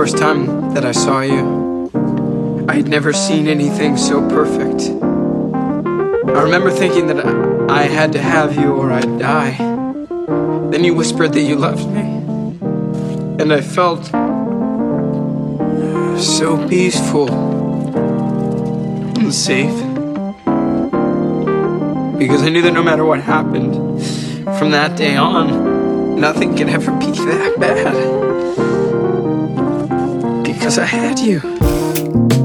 first time that I saw you, I had never seen anything so perfect. I remember thinking that I had to have you or I'd die. Then you whispered that you loved me. And I felt so peaceful and safe. Because I knew that no matter what happened, from that day on, nothing could ever be that bad because I had you.